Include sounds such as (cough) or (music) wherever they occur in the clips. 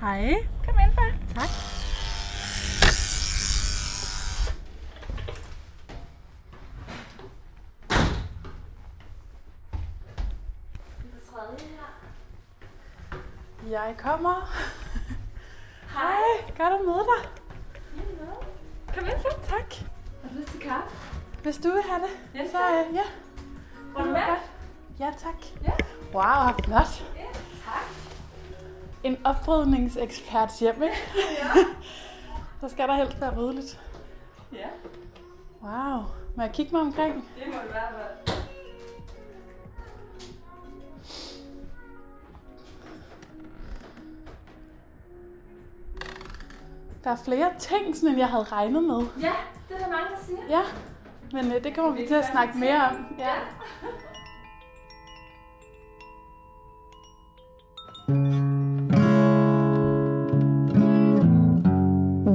Hej. Kom ind, far. Tak. Jeg kommer. Hej. Godt at møde dig. Kom ind, far. Tak. Har du lyst til kaffe? Hvis du vil have det, Ja, så øh, ja. Var du med? Ja, tak. Ja. Wow, flot. Ja. En oprydningsekspert hjem, ikke? Ja. (laughs) Så skal der helst være ryddeligt. Ja, Wow. Må jeg kigge mig omkring? det må det være. vel. Der er flere ting, sådan, end jeg havde regnet med. Ja, det er der mange, der siger. Ja, men øh, det kommer vi til at snakke mere om. Ja. (laughs)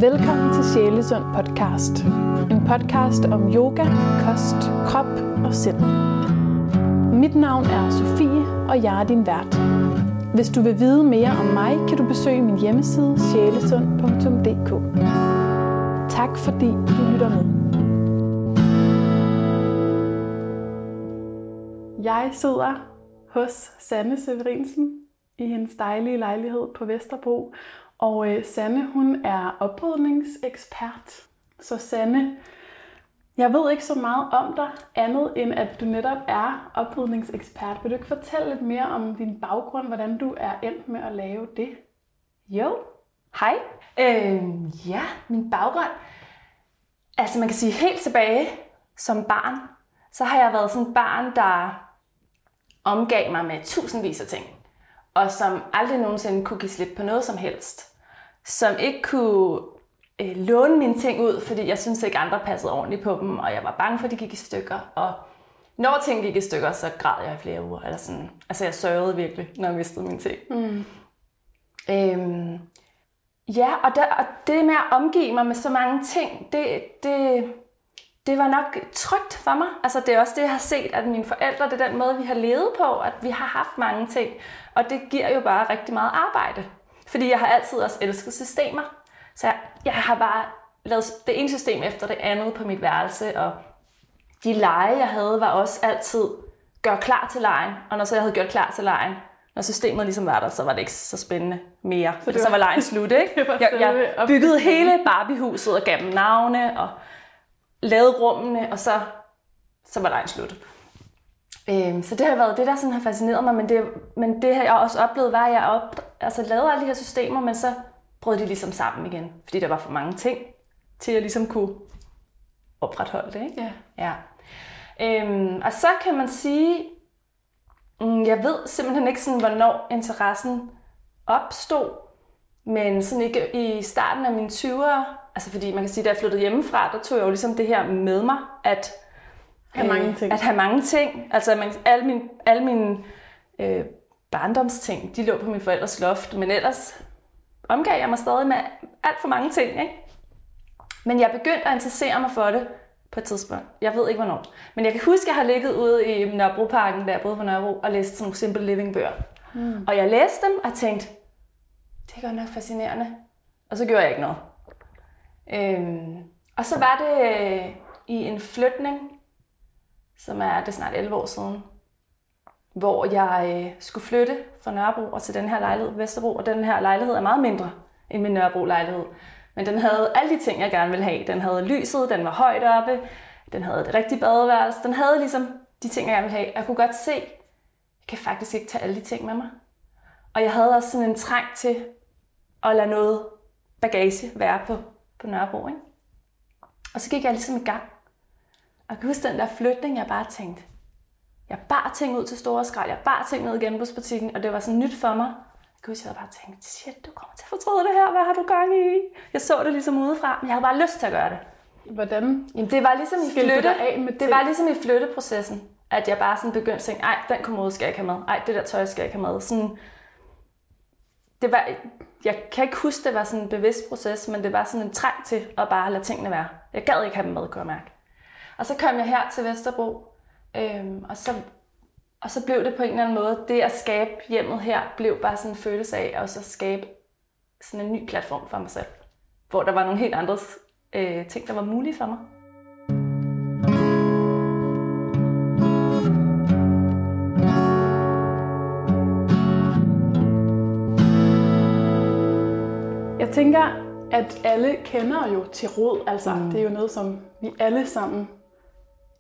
Velkommen til Sjælesund Podcast. En podcast om yoga, kost, krop og sind. Mit navn er Sofie, og jeg er din vært. Hvis du vil vide mere om mig, kan du besøge min hjemmeside sjælesund.dk. Tak fordi du lytter med. Jeg sidder hos Sanne Severinsen i hendes dejlige lejlighed på Vesterbro. Og øh, Sanne, hun er oprydningsekspert. Så Sanne, jeg ved ikke så meget om dig, andet end at du netop er oprydningsekspert. Vil du ikke fortælle lidt mere om din baggrund, hvordan du er endt med at lave det? Jo, hej. Øh, ja, min baggrund. Altså man kan sige helt tilbage som barn, så har jeg været sådan et barn, der omgav mig med tusindvis af ting. Og som aldrig nogensinde kunne give slip på noget som helst. Som ikke kunne øh, låne mine ting ud, fordi jeg synes ikke andre passede ordentligt på dem, og jeg var bange for, at de gik i stykker. Og når ting gik i stykker, så græd jeg i flere uger. Eller sådan. Altså jeg sørgede virkelig, når jeg mistede mine ting. Mm. Øhm, ja, og, der, og det med at omgive mig med så mange ting, det, det, det var nok trygt for mig. Altså det er også det, jeg har set, at mine forældre, det er den måde, vi har levet på, at vi har haft mange ting. Og det giver jo bare rigtig meget arbejde. Fordi jeg har altid også elsket systemer. Så jeg, jeg har bare lavet det ene system efter det andet på mit værelse, og de lege, jeg havde, var også altid gør klar til lejen. Og når så jeg havde gjort klar til lejen, når systemet ligesom var der, så var det ikke så spændende mere. Så, det så var- var lejen slut, ikke? (laughs) Var Jeg, jeg byggede hele Barbiehuset og gav dem navne, og lavede rummene, og så, så var lejen slut. Øhm, så det har været det, der sådan har fascineret mig, men det, men det har jeg også oplevet, var, at jeg op, altså, lavede alle de her systemer, men så brød de ligesom sammen igen, fordi der var for mange ting, til at jeg ligesom kunne opretholde det. Ikke? Ja. Ja. Øhm, og så kan man sige, mm, jeg ved simpelthen ikke, sådan, hvornår interessen opstod, men sådan ikke i starten af mine 20'ere, altså fordi man kan sige, da jeg flyttede hjemmefra, der tog jeg jo ligesom det her med mig, at Have mange ting. At have mange ting. Altså man, alle mine, alle mine øh, barndomsting, de lå på min forældres loft, men ellers omgav jeg mig stadig med alt for mange ting. Ikke? Men jeg begyndte at interessere mig for det på et tidspunkt. Jeg ved ikke hvornår. Men jeg kan huske, at jeg har ligget ude i Nørrebroparken, da jeg boede på Nørrebro, og læst sådan nogle simple living bøger. Mm. Og jeg læste dem og tænkte, det er godt nok fascinerende. Og så gjorde jeg ikke noget. Øhm, og så var det øh, i en flytning, som er det er snart 11 år siden, hvor jeg øh, skulle flytte fra Nørrebro og til den her lejlighed på Vesterbro. Og den her lejlighed er meget mindre end min Nørrebro-lejlighed. Men den havde alle de ting, jeg gerne ville have. Den havde lyset, den var højt oppe, den havde det rigtige badeværelse. Den havde ligesom de ting, jeg gerne ville have. Jeg kunne godt se, jeg kan faktisk ikke tage alle de ting med mig. Og jeg havde også sådan en trang til at lade noget bagage være på, på Nørrebro. Ikke? Og så gik jeg ligesom i gang. Og jeg kan huske den der flytning, jeg bare tænkte, jeg bar ting ud til store skrald, jeg bar ting ned i genbrugsbutikken, og det var sådan nyt for mig. Jeg kan huske, jeg bare tænkte, shit, du kommer til at fortryde det her, hvad har du gang i? Jeg så det ligesom udefra, men jeg havde bare lyst til at gøre det. Hvordan Jamen, det var ligesom i flytte, af med det ting? var ligesom i flytteprocessen, at jeg bare sådan begyndte at tænke, ej, den kommode skal jeg ikke have med, ej, det der tøj skal jeg ikke have med. Sådan, det var, jeg kan ikke huske, det var sådan en bevidst proces, men det var sådan en trang til at bare lade tingene være. Jeg gad ikke have dem med, kunne jeg mærke. Og så kom jeg her til Vesterbro, øhm, og, så, og så blev det på en eller anden måde, det at skabe hjemmet her, blev bare sådan en følelse af at så skabe sådan en ny platform for mig selv. Hvor der var nogle helt andre øh, ting, der var mulige for mig. Tænker, at alle kender jo til råd. Altså, mm. det er jo noget, som vi alle sammen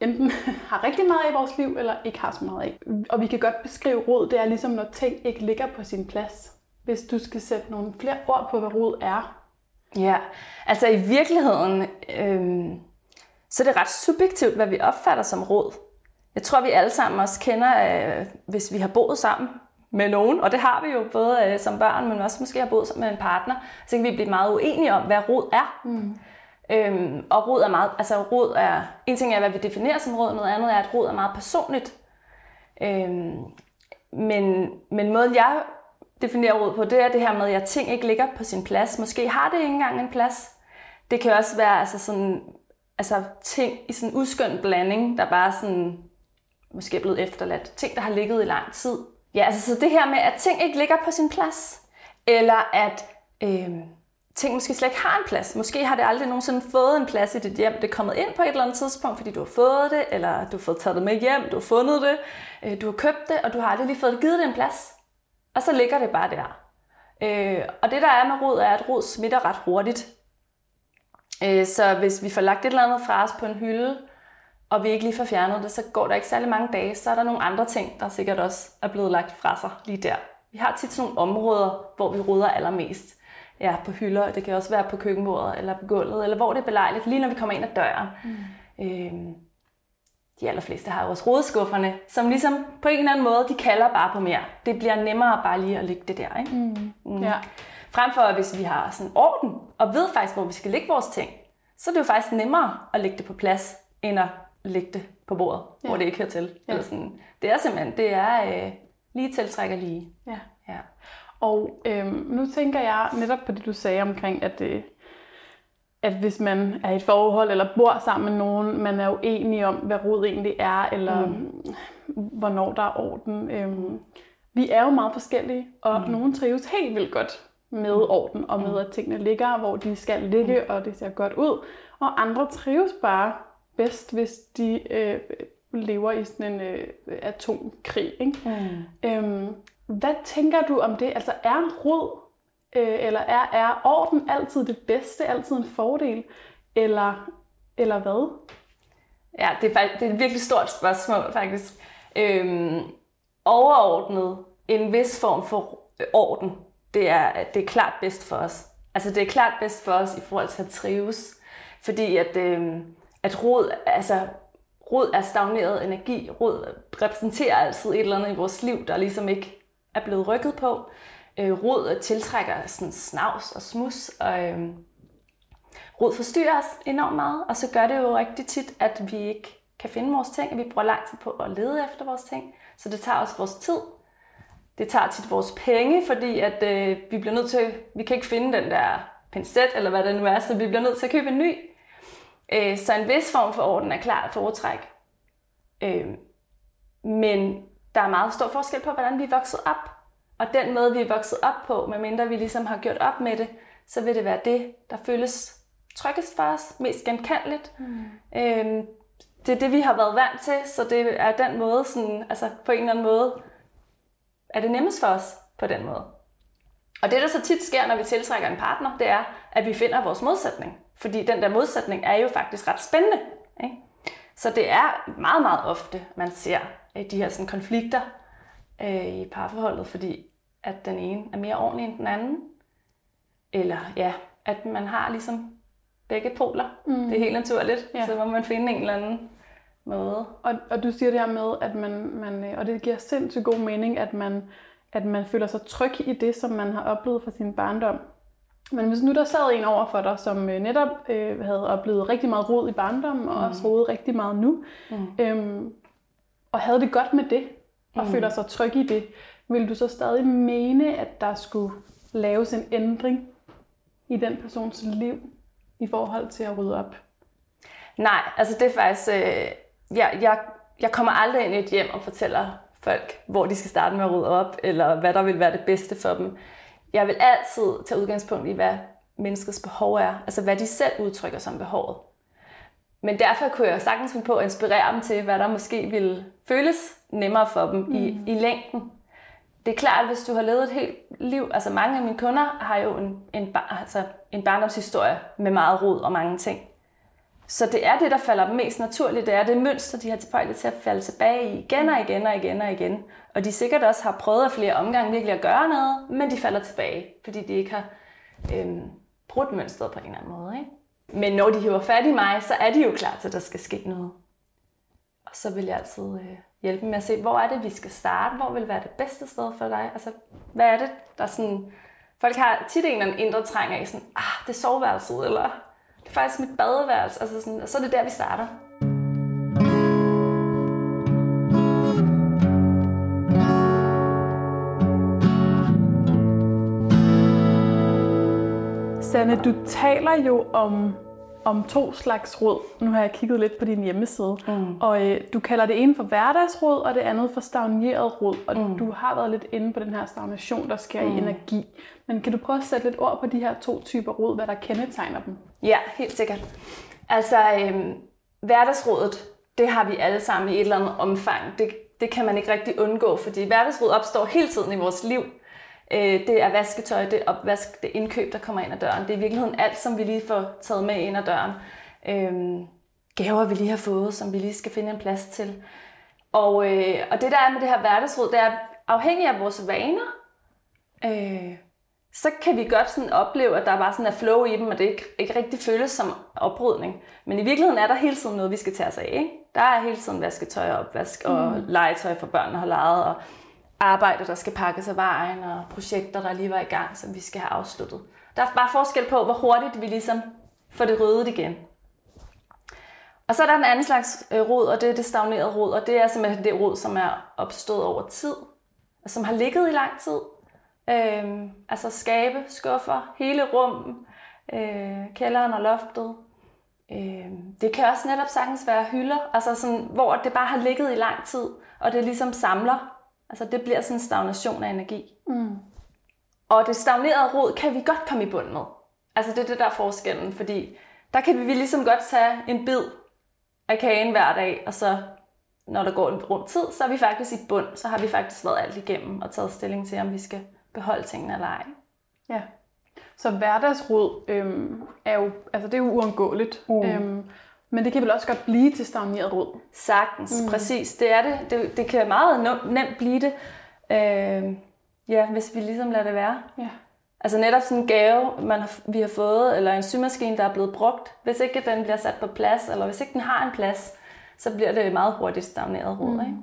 enten (laughs) har rigtig meget i vores liv, eller ikke har så meget af. Og vi kan godt beskrive råd, det er ligesom, når ting ikke ligger på sin plads. Hvis du skal sætte nogle flere ord på, hvad råd er. Ja, altså i virkeligheden, øh, så er det ret subjektivt, hvad vi opfatter som råd. Jeg tror, vi alle sammen også kender, øh, hvis vi har boet sammen med nogen, og det har vi jo både øh, som børn, men også måske har boet sammen med en partner, så kan vi blive meget uenige om, hvad råd er. Mm. Øhm, og råd er meget, altså råd er, en ting er, hvad vi definerer som råd, noget andet er, at råd er meget personligt. Øhm, men, men måden jeg definerer råd på, det er det her med, at ting ikke ligger på sin plads. Måske har det ikke engang en plads. Det kan også være altså sådan, altså ting i sådan en uskøn blanding, der bare sådan, måske er blevet efterladt. Ting, der har ligget i lang tid. Ja, altså så det her med, at ting ikke ligger på sin plads. Eller at øh, ting måske slet ikke har en plads. Måske har det aldrig nogensinde fået en plads i dit hjem. Det er kommet ind på et eller andet tidspunkt, fordi du har fået det, eller du har fået taget det med hjem, du har fundet det, øh, du har købt det, og du har aldrig lige fået givet det en plads. Og så ligger det bare der. Øh, og det der er med rod, er, at rod smitter ret hurtigt. Øh, så hvis vi får lagt et eller andet fra os på en hylde, og vi ikke lige får fjernet det, så går der ikke særlig mange dage, så er der nogle andre ting, der sikkert også er blevet lagt fra sig lige der. Vi har tit sådan nogle områder, hvor vi ruder allermest. Ja, på hylder, det kan også være på køkkenbordet, eller på gulvet, eller hvor det er belejligt, lige når vi kommer ind ad døren. Mm. Øhm, de allerfleste har jo også rodeskufferne, som ligesom på en eller anden måde, de kalder bare på mere. Det bliver nemmere bare lige at lægge det der, ikke? Mm. Mm. Ja. Frem for, hvis vi har sådan orden, og ved faktisk, hvor vi skal lægge vores ting, så er det jo faktisk nemmere at lægge det på plads, end at lægge det på bordet, ja. hvor det ikke hører til. Ja. Eller sådan. Det er simpelthen, det er øh, lige tiltrækker lige. Ja. ja. Og øhm, nu tænker jeg netop på det, du sagde omkring, at, øh, at hvis man er i et forhold eller bor sammen med nogen, man er uenig om, hvad rod egentlig er, eller mm. hvornår der er orden. Øhm, vi er jo meget forskellige, og mm. nogen trives helt vildt godt med orden, og med mm. at tingene ligger, hvor de skal ligge, mm. og det ser godt ud. Og andre trives bare bedst, hvis de øh, lever i sådan en øh, atomkrig. Ikke? Mm. Øhm, hvad tænker du om det? Altså er rod, øh, eller er, er orden altid det bedste, altid en fordel, eller, eller hvad? Ja, det er, faktisk, det er et virkelig stort spørgsmål faktisk. Øhm, overordnet en vis form for orden, det er, det er klart bedst for os. Altså det er klart bedst for os i forhold til at trives. Fordi at, øhm, at rod, altså, rod er stagneret energi. Rod repræsenterer altid et eller andet i vores liv, der ligesom ikke er blevet rykket på. Øh, rod tiltrækker sådan snavs og smus, og øh, rod forstyrrer os enormt meget, og så gør det jo rigtig tit, at vi ikke kan finde vores ting, at vi bruger lang tid på at lede efter vores ting. Så det tager også vores tid. Det tager tit vores penge, fordi at øh, vi bliver nødt til, vi kan ikke finde den der pincet, eller hvad det nu er, så vi bliver nødt til at købe en ny. Øh, så en vis form for orden er klart foretræk. Øh, men der er meget stor forskel på, hvordan vi er vokset op. Og den måde, vi er vokset op på, medmindre vi ligesom har gjort op med det, så vil det være det, der føles tryggest for os, mest genkendeligt. Mm. Øhm, det er det, vi har været vant til, så det er den måde, sådan, altså på en eller anden måde, er det nemmest for os på den måde. Og det, der så tit sker, når vi tiltrækker en partner, det er, at vi finder vores modsætning. Fordi den der modsætning er jo faktisk ret spændende. Ikke? Så det er meget, meget ofte, man ser øh, de her sådan, konflikter øh, i parforholdet, fordi at den ene er mere ordentlig end den anden. Eller ja, at man har ligesom begge poler. Mm. Det er helt naturligt. Ja. Så må man finde en eller anden måde. Og, og du siger det her med, at man, man, øh, og det giver sindssygt god mening, at man, at man føler sig tryg i det, som man har oplevet fra sin barndom. Men hvis nu der sad en over for dig, som øh, netop øh, havde oplevet rigtig meget rod i barndommen, og mm. også rodet rigtig meget nu, mm. øhm, og havde det godt med det, og mm. føler sig tryg i det, vil du så stadig mene, at der skulle laves en ændring i den persons liv i forhold til at rydde op? Nej, altså det er faktisk... Øh, jeg, jeg, jeg kommer aldrig ind i et hjem og fortæller folk, hvor de skal starte med at rydde op, eller hvad der vil være det bedste for dem jeg vil altid tage udgangspunkt i, hvad menneskets behov er. Altså hvad de selv udtrykker som behovet. Men derfor kunne jeg sagtens finde på at inspirere dem til, hvad der måske ville føles nemmere for dem mm. i, i længden. Det er klart, at hvis du har levet et helt liv, altså mange af mine kunder har jo en, en, altså en barndomshistorie med meget rod og mange ting. Så det er det, der falder dem mest naturligt. Det er det mønster, de har tilbøjeligt til at falde tilbage i igen og igen og igen og igen. Og de sikkert også har prøvet at flere omgange virkelig at gøre noget, men de falder tilbage, fordi de ikke har øhm, brudt mønstret på en eller anden måde. Ikke? Men når de hiver fat i mig, så er de jo klar til, at der skal ske noget. Og så vil jeg altid øh, hjælpe dem med at se, hvor er det, vi skal starte? Hvor vil være det bedste sted for dig? Altså, hvad er det, der sådan... Folk har tit en eller anden indre træng af sådan, ah, det er soveværelset, eller det er faktisk mit badeværelse. Altså sådan, og så er det der, vi starter. Sanne, du taler jo om, om to slags råd. Nu har jeg kigget lidt på din hjemmeside. Mm. Og øh, du kalder det ene for hverdagsråd, og det andet for stagneret råd. Og mm. du har været lidt inde på den her stagnation, der sker mm. i energi. Men kan du prøve at sætte lidt ord på de her to typer råd, hvad der kendetegner dem? Ja, helt sikkert. Altså, øh, hverdagsrådet, det har vi alle sammen i et eller andet omfang. Det, det kan man ikke rigtig undgå, fordi hverdagsråd opstår hele tiden i vores liv. Øh, det er vasketøj, det er opvask, det er indkøb, der kommer ind ad døren. Det er i virkeligheden alt, som vi lige får taget med ind ad døren. Øh, gaver, vi lige har fået, som vi lige skal finde en plads til. Og, øh, og det der er med det her hverdagsråd, det er afhængig af vores vaner, øh, så kan vi godt sådan opleve, at der bare sådan er flow i dem, og det ikke, ikke rigtig føles som oprydning. Men i virkeligheden er der hele tiden noget, vi skal tage os af. Ikke? Der er hele tiden vasketøj og opvask, og mm. legetøj for børnene har leget, og arbejde, der skal pakkes af vejen, og projekter, der lige var i gang, som vi skal have afsluttet. Der er bare forskel på, hvor hurtigt vi ligesom får det ryddet igen. Og så er der en anden slags øh, rod, og det er det stagnerede rod, og det er simpelthen det rod, som er opstået over tid, og som har ligget i lang tid. Øhm, altså skabe, skuffer, hele rummet, øh, kælderen og loftet. Øhm, det kan også netop sagtens være hylder, altså sådan, hvor det bare har ligget i lang tid, og det ligesom samler Altså det bliver sådan en stagnation af energi. Mm. Og det stagnerede rod kan vi godt komme i bund med. Altså det er det der er forskellen, fordi der kan vi ligesom godt tage en bid af kagen hver dag, og så når der går en rum tid, så er vi faktisk i bund. Så har vi faktisk været alt igennem og taget stilling til, om vi skal beholde tingene eller ej. Ja. Så hverdagsråd øhm, er jo, altså det er jo uundgåeligt. Mm. Øhm, men det kan vel også godt blive til stagneret rod? Sagtens, mm. præcis. Det er det. det. Det kan meget nemt blive det, øh, ja, hvis vi ligesom lader det være. Ja. Altså netop sådan en gave, man har, vi har fået, eller en symaskine, der er blevet brugt. Hvis ikke den bliver sat på plads, eller hvis ikke den har en plads, så bliver det meget hurtigt stagneret rod. Mm. Ikke?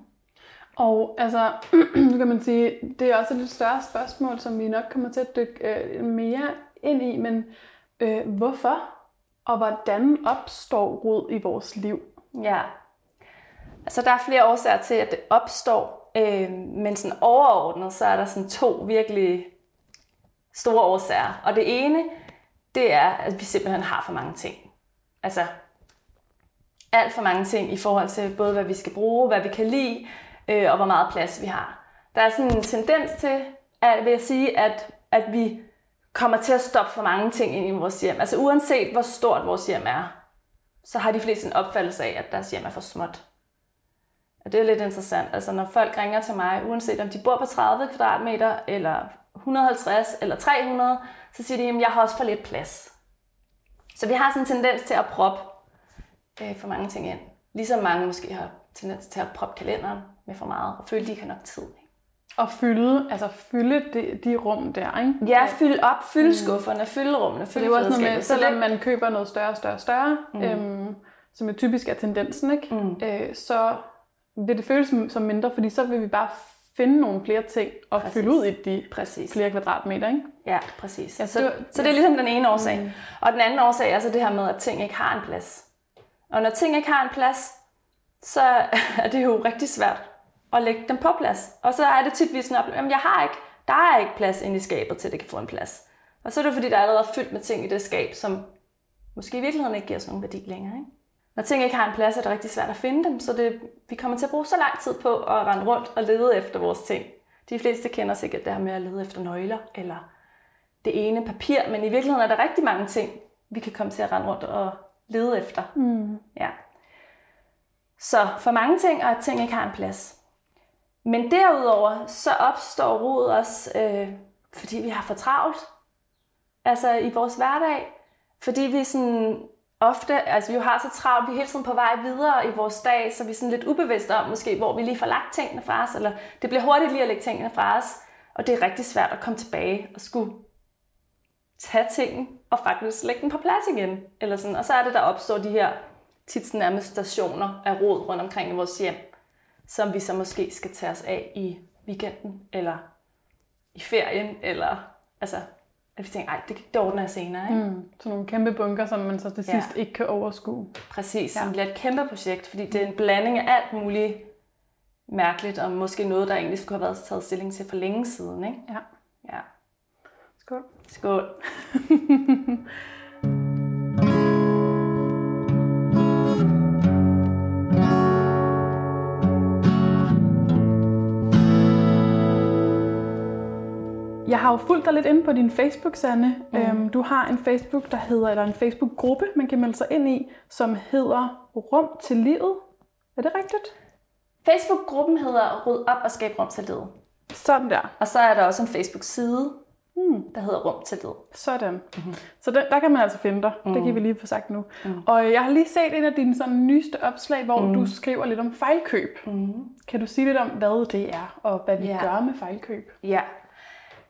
Og altså, (clears throat) nu kan man sige, det er også et lidt større spørgsmål, som vi nok kommer til at dykke øh, mere ind i, men øh, hvorfor og hvordan opstår rod i vores liv? Ja, altså der er flere årsager til, at det opstår, øh, men sådan overordnet, så er der sådan to virkelig store årsager. Og det ene, det er, at vi simpelthen har for mange ting. Altså, alt for mange ting i forhold til både, hvad vi skal bruge, hvad vi kan lide, øh, og hvor meget plads vi har. Der er sådan en tendens til, at, vil jeg sige, at, at vi kommer til at stoppe for mange ting ind i vores hjem. Altså uanset hvor stort vores hjem er, så har de fleste en opfattelse af, at deres hjem er for småt. Og det er lidt interessant. Altså når folk ringer til mig, uanset om de bor på 30 kvadratmeter, eller 150 eller 300, så siger de, at jeg har også for lidt plads. Så vi har sådan en tendens til at proppe øh, for mange ting ind. Ligesom mange måske har tendens til at proppe kalenderen med for meget, og føle, at de ikke har nok tid. Og fylde, altså fylde de, de rum der, ikke? Ja, fylde op, fylde mm. skufferne, fylde rummene, fylde Det er også noget med, selvom man køber noget større, større, større, mm. øhm, som er typisk er tendensen, ikke? Mm. Øh, så vil det føles som, som mindre, fordi så vil vi bare finde nogle flere ting og præcis. fylde ud i de præcis. flere kvadratmeter, ikke? Ja, præcis. Ja, så, så, så det er ligesom den ene årsag. Mm. Og den anden årsag er så det her med, at ting ikke har en plads. Og når ting ikke har en plads, så (laughs) er det jo rigtig svært og lægge dem på plads. Og så er det tit sådan, at jeg har ikke, der er ikke plads inde i skabet til, at det kan få en plads. Og så er det fordi, der allerede er fyldt med ting i det skab, som måske i virkeligheden ikke giver os nogen værdi længere. Ikke? Når ting ikke har en plads, er det rigtig svært at finde dem, så det, vi kommer til at bruge så lang tid på at rende rundt og lede efter vores ting. De fleste kender sikkert det her med at lede efter nøgler, eller det ene papir, men i virkeligheden er der rigtig mange ting, vi kan komme til at rende rundt og lede efter. Mm. Ja. Så for mange ting, og at ting ikke har en plads. Men derudover, så opstår rod også, øh, fordi vi har for travlt. Altså i vores hverdag. Fordi vi sådan ofte, altså vi jo har så travlt, vi er hele tiden på vej videre i vores dag, så vi er sådan lidt ubevidste om måske, hvor vi lige får lagt tingene fra os, eller det bliver hurtigt lige at lægge tingene fra os, og det er rigtig svært at komme tilbage og skulle tage tingene og faktisk lægge den på plads igen. Eller sådan. Og så er det, der opstår de her tit nærmest stationer af rod rundt omkring i vores hjem, som vi så måske skal tage os af i weekenden, eller i ferien, eller altså, at vi tænker, ej, det, det ordner jeg senere. Ikke? Mm. Så nogle kæmpe bunker, som man så til Ja. sidst ikke kan overskue. Præcis, Ja. som bliver et kæmpe projekt, fordi det er en blanding af alt muligt mærkeligt, og måske noget, der egentlig skulle have været taget stilling til for længe siden. Ikke? Ja. Ja. Skål. Skål. (laughs) Jeg har jo fulgt dig lidt inde på din Facebook, Sanne. Mm. Øhm, du har en Facebook, der hedder, eller en Facebook-gruppe, man kan melde sig ind i, som hedder Rum til livet. Er det rigtigt? Facebook-gruppen hedder Ryd op og skab rum til livet. Sådan der. Og så er der også en Facebook-side, der hedder Rum til livet. Sådan. Mm-hmm. Så den, der kan man altså finde dig. Mm. Det kan vi lige få sagt nu. Mm. Og jeg har lige set en af dine sådan, nyeste opslag, hvor mm. du skriver lidt om fejlkøb. Mm. Kan du sige lidt om, hvad det er, og hvad vi Ja. gør med fejlkøb? Ja,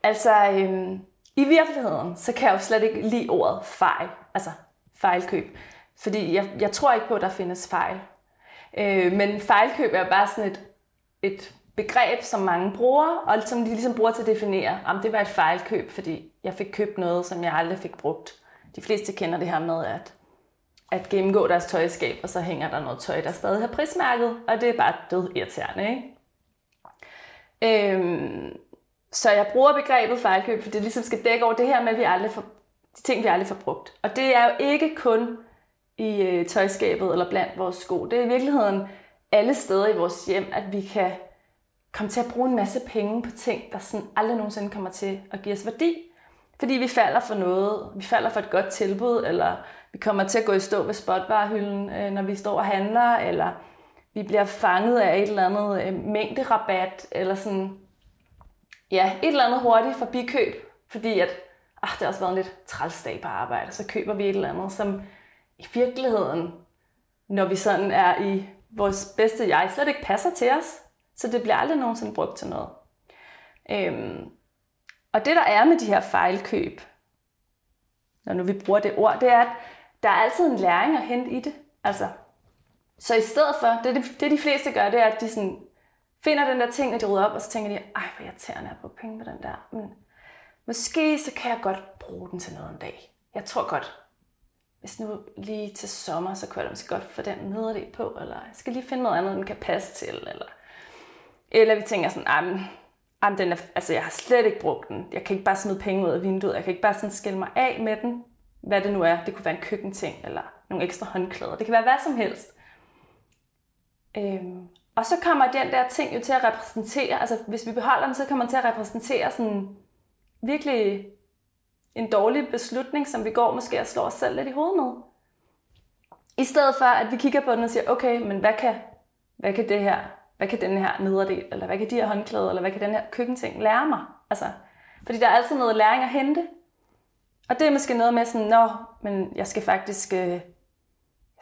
altså øhm, i virkeligheden, så kan jeg jo slet ikke lide ordet fejl, altså fejlkøb. Fordi jeg, jeg tror ikke på, at der findes fejl. Øh, men fejlkøb er bare sådan et, et begreb, som mange bruger, og som de ligesom bruger til at definere, om det var et fejlkøb, fordi jeg fik købt noget, som jeg aldrig fik brugt. De fleste kender det her med, at at gennemgå deres tøjskab, og så hænger der noget tøj, der stadig har prismærket, og det er bare død irriterende, ikke? Øhm, så jeg bruger begrebet fejlkøb, for det ligesom skal dække over det her med, at vi aldrig får, de ting, vi aldrig får brugt. Og det er jo ikke kun i øh, tøjskabet eller blandt vores sko. Det er i virkeligheden alle steder i vores hjem, at vi kan komme til at bruge en masse penge på ting, der sådan aldrig nogensinde kommer til at give os værdi. Fordi vi falder for noget, vi falder for et godt tilbud, eller vi kommer til at gå i stå ved spotvarehylden, øh, når vi står og handler, eller vi bliver fanget af et eller andet øh, mængderabat, eller sådan, ja, et eller andet hurtigt forbikøb, fordi at, ah, det har også været en lidt træls dag på arbejde, så køber vi et eller andet, som i virkeligheden, når vi sådan er i vores bedste jeg, slet ikke passer til os, så det bliver aldrig nogensinde brugt til noget. Øhm, og det der er med de her fejlkøb, når nu vi bruger det ord, det er, at der er altid en læring at hente i det. Altså, så i stedet for, det, det, det de fleste gør, det er, at de sådan finder den der ting, og de rydder op, og så tænker de, ej, hvor irriterende at bruge penge på den der. Men måske så kan jeg godt bruge den til noget en dag. Jeg tror godt, hvis nu lige til sommer, så kunne jeg da måske godt få den nederdel på, eller jeg skal lige finde noget andet, den kan passe til, eller, eller vi tænker sådan, ej, men, ej, men den er, altså jeg har slet ikke brugt den. Jeg kan ikke bare smide penge ud af vinduet. Jeg kan ikke bare sådan skille mig af med den. Hvad det nu er. Det kunne være en køkkenting, eller nogle ekstra håndklæder. Det kan være hvad som helst. Øhm, og så kommer den der ting jo til at repræsentere, altså hvis vi beholder den, så kommer den til at repræsentere sådan virkelig en dårlig beslutning, som vi går måske og slår os selv lidt i hovedet med. I stedet for, at vi kigger på den og siger, okay, men hvad kan, hvad kan det her, hvad kan den her nederdel, eller hvad kan de her håndklæder, eller hvad kan den her køkkenting lære mig? Altså, fordi der er altid noget læring at hente. Og det er måske noget med sådan, nå, men jeg skal faktisk, øh,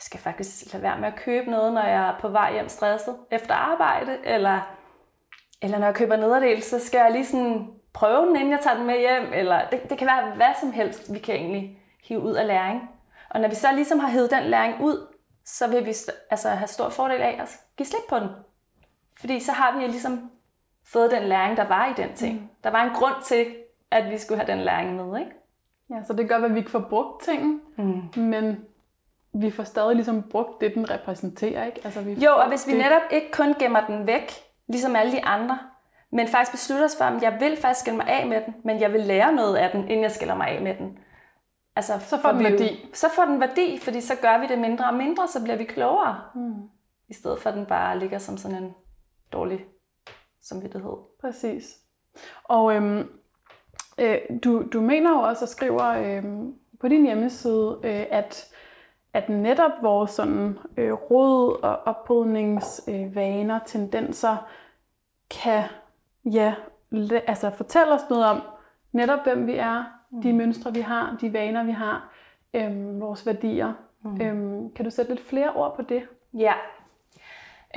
jeg skal faktisk lade være med at købe noget, når jeg er på vej hjem stresset efter arbejde, eller, eller når jeg køber nederdel, så skal jeg lige sådan prøve den, inden jeg tager den med hjem, eller det, det kan være hvad som helst, vi kan egentlig hive ud af læring. Og når vi så ligesom har hævet den læring ud, så vil vi altså have stor fordel af at give slip på den. Fordi så har vi ligesom fået den læring, der var i den ting. Mm. Der var en grund til, at vi skulle have den læring med, ikke? Ja, så det gør, at vi ikke får brugt tingen, mm. men vi får stadig ligesom brugt det, den repræsenterer, ikke? Altså, vi Jo, og hvis vi det- netop ikke kun gemmer den væk, ligesom alle de andre, men faktisk beslutter os for, at jeg vil faktisk skille mig af med den, men jeg vil lære noget af den, inden jeg skiller mig af med den. Altså, Så får den vi jo- værdi. Så får den værdi, fordi så gør vi det mindre og mindre, så bliver vi klogere. Mm. I stedet for, at den bare ligger som sådan en dårlig samvittighed. Præcis. Og øhm, Øh, du, du mener jo også og skriver øh, på din hjemmeside, øh, at, at netop vores sådan, øh, råd og opbrydningsvaner, øh, tendenser, kan ja, altså fortælle os noget om netop hvem vi er, mm. de mønstre vi har, de vaner vi har, øh, vores værdier. Mm. Øh, kan du sætte lidt flere ord på det? Ja.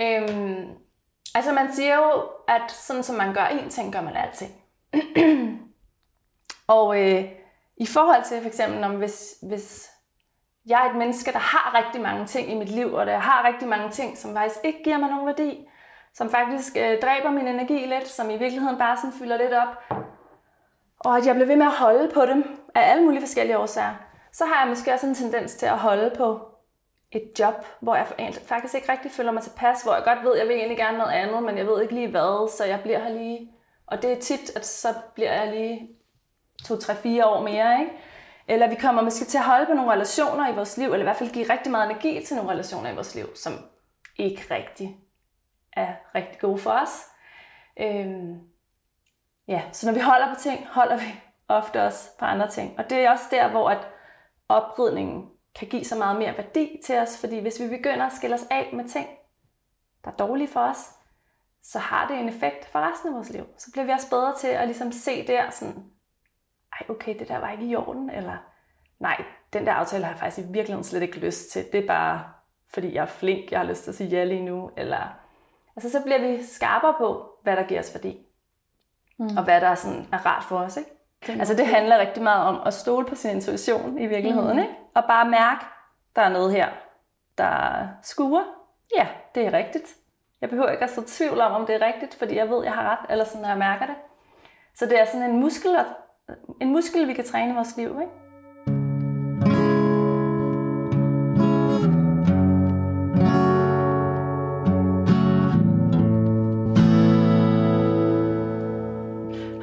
Øhm, altså man siger jo, at sådan som man gør en ting, gør man alting. (clears throat) og øh, i forhold til for eksempel, om hvis, hvis jeg er et menneske, der har rigtig mange ting i mit liv, og der har rigtig mange ting, som faktisk ikke giver mig nogen værdi, som faktisk øh, dræber min energi lidt, som i virkeligheden bare sådan fylder lidt op, og at jeg bliver ved med at holde på dem af alle mulige forskellige årsager, så har jeg måske også en tendens til at holde på et job, hvor jeg faktisk ikke rigtig føler mig tilpas, hvor jeg godt ved, at jeg vil egentlig gerne noget andet, men jeg ved ikke lige hvad, så jeg bliver her lige. Og det er tit, at så bliver jeg lige to, tre, fire år mere, ikke? Eller vi kommer måske til at holde på nogle relationer i vores liv, eller i hvert fald give rigtig meget energi til nogle relationer i vores liv, som ikke rigtig er rigtig gode for os. Øhm, ja, så når vi holder på ting, holder vi ofte også på andre ting. Og det er også der, hvor at oprydningen kan give så meget mere værdi til os, fordi hvis vi begynder at skille os af med ting, der er dårlige for os, så har det en effekt for resten af vores liv. Så bliver vi også bedre til at ligesom se der sådan, ej okay, det der var ikke i orden, eller nej, den der aftale har jeg faktisk i virkeligheden slet ikke lyst til. Det er bare, fordi jeg er flink, jeg har lyst til at sige ja lige nu, eller altså så bliver vi skarpere på, hvad der giver os værdi. Mm. Og hvad der er, sådan, er rart for os, ikke? Det altså det handler rigtig meget om at stole på sin intuition i virkeligheden, mm. ikke? Og bare mærke, der er noget her, der skuer. Ja, det er rigtigt. Jeg behøver ikke at stå tvivl om, om det er rigtigt, fordi jeg ved, jeg har ret, eller sådan, når jeg mærker det. Så det er sådan en muskel, en muskel vi kan træne i vores liv, ikke?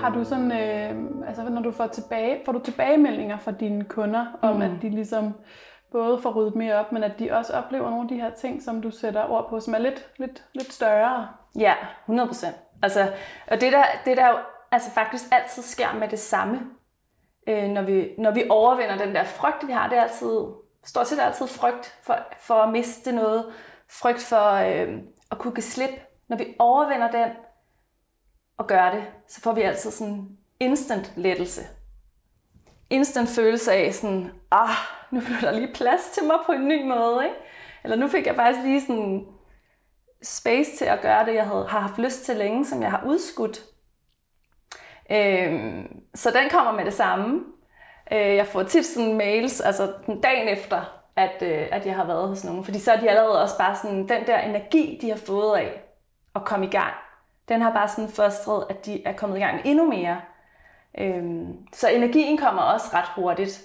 Har du sådan, øh, altså når du får tilbage, får du tilbagemeldinger fra dine kunder, om mm. at de ligesom både får ryddet mere op, men at de også oplever nogle af de her ting, som du sætter ord på, som er lidt, lidt, lidt større? Ja, 100 procent. Altså, og det der, det der altså faktisk altid sker med det samme, øh, når, vi, når vi overvinder den der frygt, vi har, det er altid, stort set altid frygt for, for at miste noget, frygt for øh, at kunne give slip. Når vi overvinder den, og gør det, så får vi altid sådan instant lettelse. Instant følelse af sådan, ah, nu blev der lige plads til mig på en ny måde, ikke? Eller nu fik jeg faktisk lige sådan space til at gøre det, jeg havde, har haft lyst til længe, som jeg har udskudt. Øhm, så den kommer med det samme. Øh, jeg får tit sådan mails, altså den dagen efter, at, øh, at jeg har været hos nogen. Fordi så er de allerede også bare sådan, den der energi, de har fået af at komme i gang, den har bare sådan fostret, at de er kommet i gang endnu mere. Øhm, så energien kommer også ret hurtigt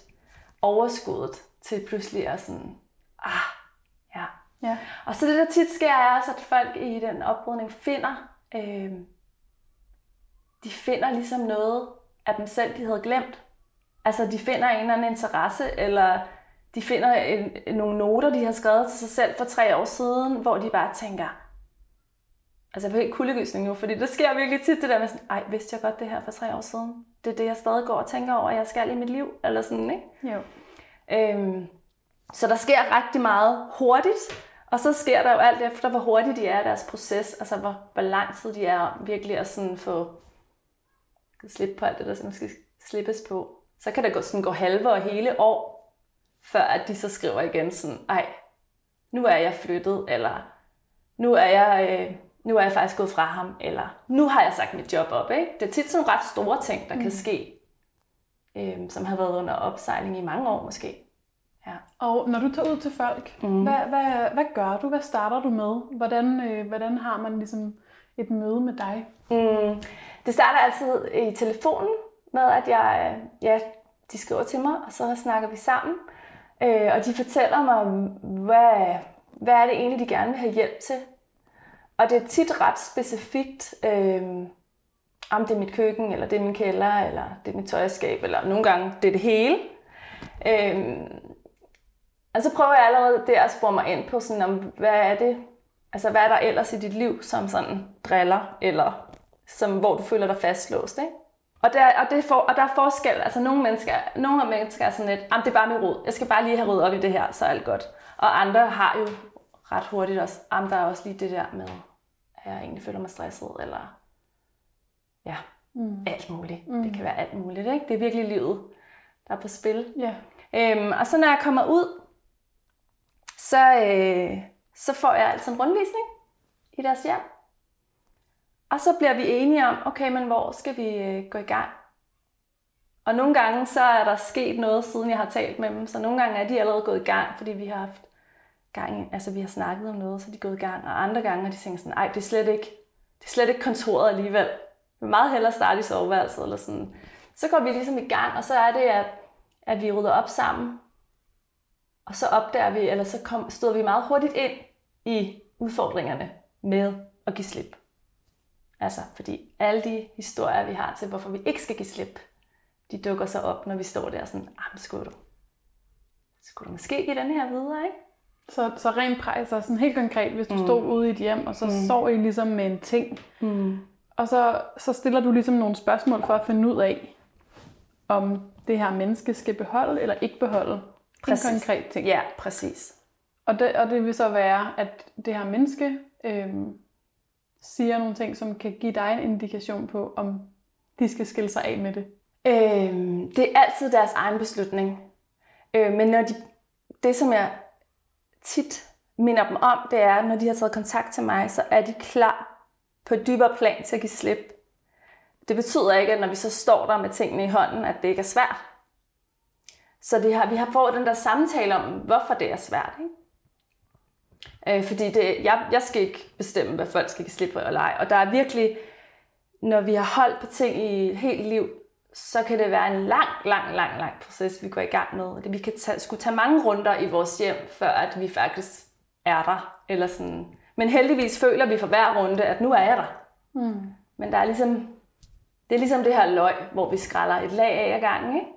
overskuddet til pludselig at sådan, ah, ja. ja. Og så det der tit sker er også, at folk i den opbrydning finder, øhm, de finder ligesom noget af dem selv, de havde glemt. Altså de finder en eller anden interesse, eller de finder en, nogle noter, de har skrevet til sig selv for tre år siden, hvor de bare tænker, Altså jeg får helt kuldegysning nu, fordi det sker virkelig tit det der med sådan, ej, vidste jeg godt det her for tre år siden? Det er det, jeg stadig går og tænker over, at jeg skal i mit liv, eller sådan, ikke? Jo. Øhm, så der sker rigtig meget hurtigt, og så sker der jo alt efter, hvor hurtigt de er i deres proces, altså hvor, hvor lang tid de er virkelig at sådan få slippe på alt det, der som skal slippes på. Så kan der gå, sådan gå halve og hele år, før at de så skriver igen sådan, ej, nu er jeg flyttet, eller nu er jeg øh, nu er jeg faktisk gået fra ham, eller nu har jeg sagt mit job op. Ikke? Det er tit sådan ret store ting, der mm. kan ske, øhm, som har været under opsejling i mange år måske. Ja. Og når du tager ud til folk, mm. hvad, hvad, hvad gør du? Hvad starter du med? Hvordan, øh, hvordan har man ligesom et møde med dig? Mm. Det starter altid i telefonen med, at jeg, ja, de skriver til mig, og så snakker vi sammen. Øh, og de fortæller mig, hvad, hvad er det egentlig, de gerne vil have hjælp til. Og det er tit ret specifikt, øh, om det er mit køkken, eller det er min kælder, eller det er mit tøjskab, eller nogle gange det er det hele. Øh, og så prøver jeg allerede der at spore mig ind på, sådan, om, hvad er det, altså hvad er der ellers i dit liv, som sådan driller, eller som, hvor du føler dig fastlåst. Ikke? Og der, og, det for, og der er forskel. Altså nogle mennesker, nogle af mennesker er sådan lidt, det er bare min rod. Jeg skal bare lige have ryddet op i det her, så er alt godt. Og andre har jo ret hurtigt også, der er også lige det der med, at jeg egentlig føler mig stresset, eller ja, mm. alt muligt. Mm. Det kan være alt muligt, ikke? Det er virkelig livet, der er på spil. Ja. Øhm, og så når jeg kommer ud, så, øh, så får jeg altså en rundvisning i deres hjem. Og så bliver vi enige om, okay, men hvor skal vi øh, gå i gang? Og nogle gange så er der sket noget, siden jeg har talt med dem. Så nogle gange er de allerede gået i gang, fordi vi har haft gang, altså vi har snakket om noget, så er de gået i gang. Og andre gange har de tænkt sådan, ej, det er slet ikke, det er slet ikke kontoret alligevel. Vi vil meget hellere starte i soveværelset eller sådan. Så går vi ligesom i gang, og så er det, at, at vi rydder op sammen. Og så opdager vi, eller så kom, stod vi meget hurtigt ind i udfordringerne med at give slip. Altså, fordi alle de historier, vi har til, hvorfor vi ikke skal give slip, de dukker så op, når vi står der sådan, ah, men skulle du, skulle du måske give den her videre, ikke? Så, så rent præcis, så sådan helt konkret, hvis du mm. stod ude i et hjem, og så mm. står I ligesom med en ting, mm. og så, så stiller du ligesom nogle spørgsmål for at finde ud af, om det her menneske skal beholde eller ikke beholde præcis. en konkret ting. Ja, præcis. Og det, og det vil så være, at det her menneske øhm, siger nogle ting, som kan give dig en indikation på, om de skal skille sig af med det? Øhm, det er altid deres egen beslutning. Øh, men når de, det, som jeg tit minder dem om, det er, når de har taget kontakt til mig, så er de klar på et dybere plan til at give slip. Det betyder ikke, at når vi så står der med tingene i hånden, at det ikke er svært. Så det har, vi har fået den der samtale om, hvorfor det er svært. Ikke? Øh, fordi det, jeg, jeg skal ikke bestemme, hvad folk skal give slip på eller ej. Og der er virkelig, når vi har holdt på ting i et helt liv, så kan det være en lang, lang, lang, lang proces, vi går i gang med. Vi kan tage, skulle tage mange runder i vores hjem, før at vi faktisk er der. Eller sådan. Men heldigvis føler vi for hver runde, at nu er jeg der. Mm. Men der er ligesom, det er ligesom det her løg, hvor vi skræller et lag af ad gangen. Ikke?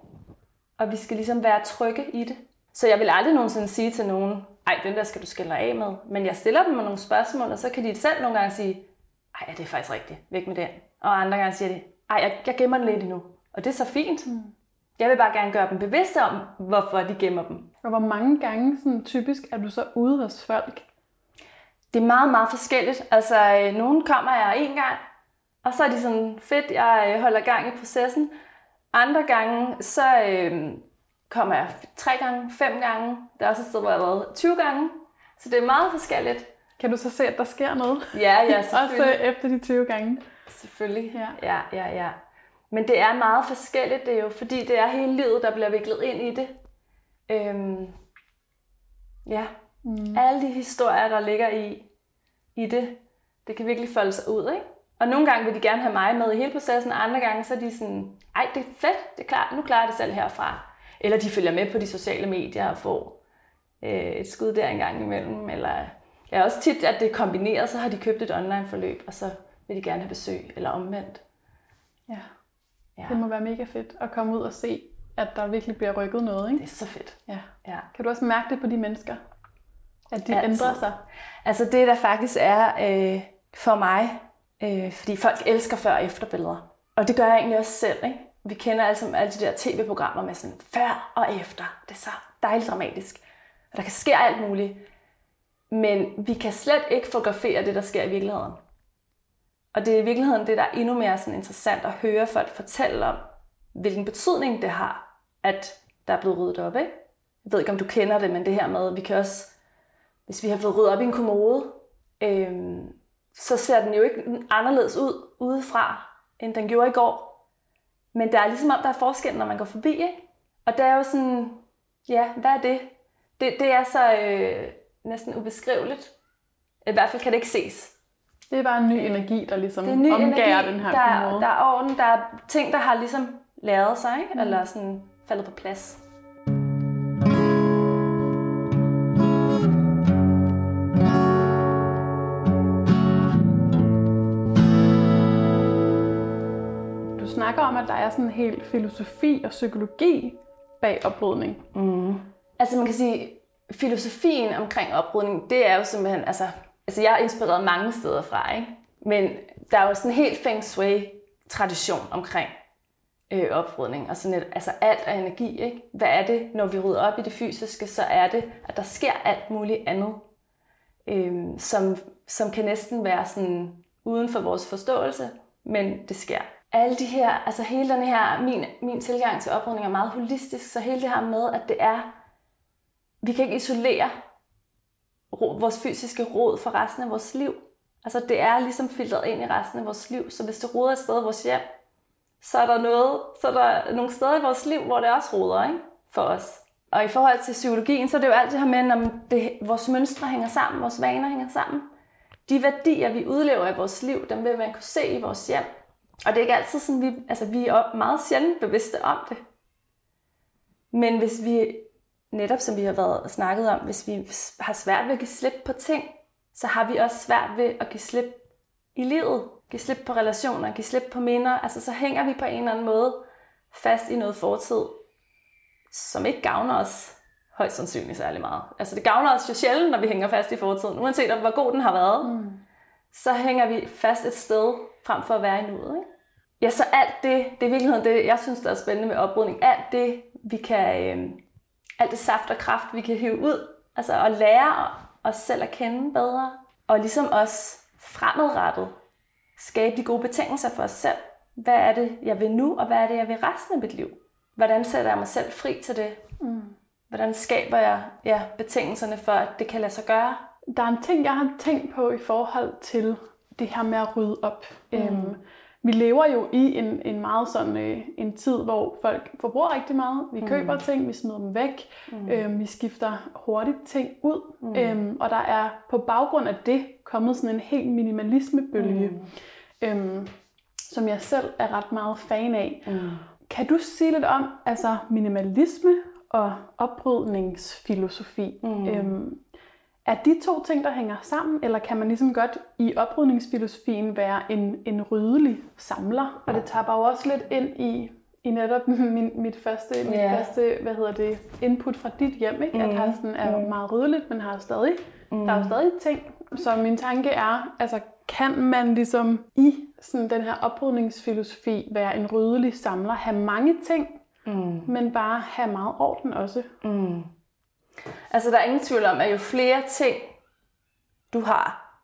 Og vi skal ligesom være trygge i det. Så jeg vil aldrig nogensinde sige til nogen, ej, den der skal du skille af med. Men jeg stiller dem nogle spørgsmål, og så kan de selv nogle gange sige, ej, ja, det er faktisk rigtigt, væk med den. Og andre gange siger de, ej, jeg, jeg gemmer den lidt endnu. Og det er så fint. Mm. Jeg vil bare gerne gøre dem bevidste om, hvorfor de gemmer dem. Og hvor mange gange sådan, typisk er du så ude hos folk? Det er meget, meget forskelligt. Altså, øh, nogen kommer jeg en gang, og så er de sådan, fedt, jeg øh, holder gang i processen. Andre gange, så øh, kommer jeg tre gange, fem gange. Der er også et sted, hvor jeg har været 20 gange. Så det er meget forskelligt. Kan du så se, at der sker noget? Ja, ja, (laughs) selvfølgelig. også efter de 20 gange? Selvfølgelig, ja. ja, ja, ja. Men det er meget forskelligt, det er jo, fordi det er hele livet, der bliver viklet ind i det. Øhm, ja, mm. alle de historier, der ligger i, i det, det kan virkelig folde sig ud, ikke? Og nogle gange vil de gerne have mig med i hele processen, og andre gange så er de sådan, ej, det er fedt, det er klart, nu klarer jeg det selv herfra. Eller de følger med på de sociale medier og får øh, et skud der engang imellem. Eller ja, også tit, at det er kombineret, så har de købt et online forløb, og så vil de gerne have besøg, eller omvendt. Ja. ja. Det må være mega fedt at komme ud og se, at der virkelig bliver rykket noget, ikke? Det er så fedt. Ja. ja. Kan du også mærke det på de mennesker? At de Altid. ændrer sig? Altså det, der faktisk er øh, for mig, øh, fordi folk elsker før- og efterbilleder. Og det gør jeg egentlig også selv, ikke? vi kender alle sammen alle de der tv-programmer med sådan før og efter. Det er så dejligt dramatisk. Og der kan ske alt muligt. Men vi kan slet ikke fotografere det, der sker i virkeligheden. Og det er i virkeligheden det, der er endnu mere sådan interessant at høre folk fortælle om, hvilken betydning det har, at der er blevet ryddet op. Ikke? Jeg ved ikke, om du kender det, men det her med, vi kan også, hvis vi har fået ryddet op i en kommode, øhm, så ser den jo ikke anderledes ud udefra, end den gjorde i går. Men der er ligesom om, der er forskel, når man går forbi, ikke? Og det er jo sådan, ja, hvad er det? Det, det er så øh, næsten ubeskriveligt. I hvert fald kan det ikke ses. Det er bare en ny energi, der ligesom det er ny omgager energi, den her der. Der er orden, der er ting, der har ligesom lavet sig, ikke? Mm. eller sådan faldet på plads. Snakker om, at der er sådan en hel filosofi og psykologi bag oprydning. Mm. Altså man kan sige, filosofien omkring oprydning, det er jo simpelthen, altså, altså jeg er inspireret mange steder fra, ikke? men der er jo sådan en helt feng shui tradition omkring øh, oprydning. Og sådan et, altså alt er energi, ikke? Hvad er det, når vi rydder op i det fysiske, så er det, at der sker alt muligt andet, øh, som, som kan næsten være sådan uden for vores forståelse, men det sker. Alle de her, altså hele den her, min, min tilgang til oprydning er meget holistisk, så hele det her med, at det er, vi kan ikke isolere vores fysiske råd for resten af vores liv. Altså det er ligesom filtreret ind i resten af vores liv, så hvis det roder et sted i vores hjem, så er der noget, så er der nogle steder i vores liv, hvor det også roder ikke? for os. Og i forhold til psykologien, så er det jo alt det her med, at det, vores mønstre hænger sammen, vores vaner hænger sammen. De værdier, vi udlever i vores liv, dem vil man kunne se i vores hjem. Og det er ikke altid sådan, vi, altså vi er meget sjældent bevidste om det. Men hvis vi, netop som vi har været snakket om, hvis vi har svært ved at give slip på ting, så har vi også svært ved at give slip i livet. Give slip på relationer, give slip på minder. Altså så hænger vi på en eller anden måde fast i noget fortid, som ikke gavner os højst sandsynligt særlig meget. Altså det gavner os jo sjældent, når vi hænger fast i fortiden. Uanset om hvor god den har været, mm. så hænger vi fast et sted, frem for at være i nuet. Ikke? Ja, så alt det, det er i virkeligheden det, jeg synes, der er spændende med oprydning. Alt det, vi kan, øh, alt det saft og kraft, vi kan hive ud, altså at lære os selv at kende bedre, og ligesom også fremadrettet skabe de gode betingelser for os selv. Hvad er det, jeg vil nu, og hvad er det, jeg vil resten af mit liv? Hvordan sætter jeg mig selv fri til det? Mm. Hvordan skaber jeg ja, betingelserne for, at det kan lade sig gøre? Der er en ting, jeg har tænkt på i forhold til det her med at rydde op. Mm. Øhm, vi lever jo i en, en meget sådan øh, en tid, hvor folk forbruger rigtig meget. Vi køber mm. ting, vi smider dem væk, mm. øhm, vi skifter hurtigt ting ud. Mm. Øhm, og der er på baggrund af det kommet sådan en helt minimalismebølge, mm. øhm, som jeg selv er ret meget fan af. Mm. Kan du sige lidt om altså minimalisme og oprydningsfilosofi? Mm. Øhm, er de to ting, der hænger sammen, eller kan man ligesom godt i oprydningsfilosofien være en, en ryddelig samler? Og det tager bare også lidt ind i, i netop (laughs) min, mit, første, mit yeah. første hvad hedder det, input fra dit hjem, ikke? Mm. at Carsten er mm. meget ryddeligt, men har stadig, mm. der er jo stadig ting. Så min tanke er, altså kan man ligesom i sådan den her oprydningsfilosofi være en ryddelig samler, have mange ting, mm. men bare have meget orden også? Mm. Altså, der er ingen tvivl om, at jo flere ting du har,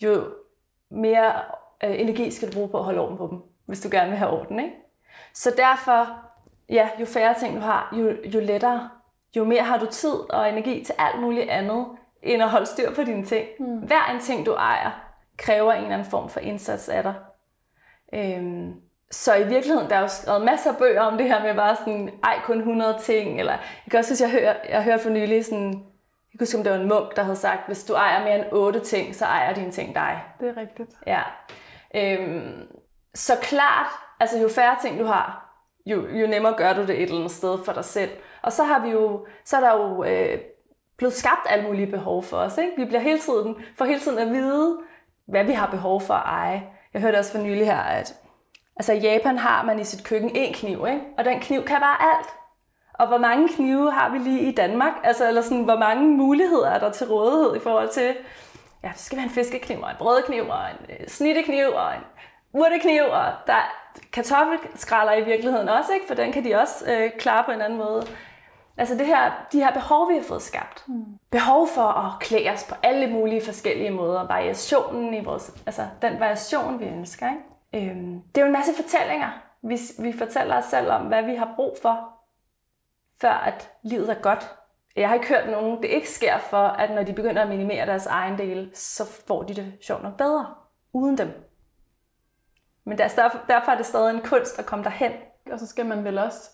jo mere øh, energi skal du bruge på at holde orden på dem, hvis du gerne vil have orden, ikke? Så derfor, ja, jo færre ting du har, jo, jo lettere, jo mere har du tid og energi til alt muligt andet, end at holde styr på dine ting. Mm. Hver en ting, du ejer, kræver en eller anden form for indsats af dig. Øhm, så i virkeligheden, der er jo skrevet masser af bøger om det her med bare sådan, ej, kun 100 ting, eller jeg kan også synes, jeg hører, jeg hørt for nylig sådan, jeg kan huske, om det var en munk, der havde sagt, hvis du ejer mere end 8 ting, så ejer dine ting dig. Det er rigtigt. Ja. Øhm, så klart, altså jo færre ting du har, jo, jo nemmere gør du det et eller andet sted for dig selv. Og så har vi jo, så er der jo øh, blevet skabt alle mulige behov for os. Ikke? Vi bliver hele tiden, for hele tiden at vide, hvad vi har behov for at eje. Jeg hørte også for nylig her, at Altså i Japan har man i sit køkken en kniv, ikke? og den kniv kan bare alt. Og hvor mange knive har vi lige i Danmark? Altså, eller sådan, hvor mange muligheder er der til rådighed i forhold til, ja, så skal vi have en fiskekniv, og en brødkniv, og en øh, snittekniv, og en urtekniv, og der er kartoffelskralder i virkeligheden også, ikke? for den kan de også øh, klare på en anden måde. Altså det her, de her behov, vi har fået skabt. Mm. Behov for at klæde os på alle mulige forskellige måder. Variationen i vores, altså den variation, vi ønsker. Ikke? Øhm, det er jo en masse fortællinger, hvis vi fortæller os selv om, hvad vi har brug for, før at livet er godt. Jeg har ikke hørt nogen, det ikke sker for, at når de begynder at minimere deres egen del, så får de det sjovt nok bedre uden dem. Men derfor, derfor er det stadig en kunst at komme derhen. Og så skal man vel også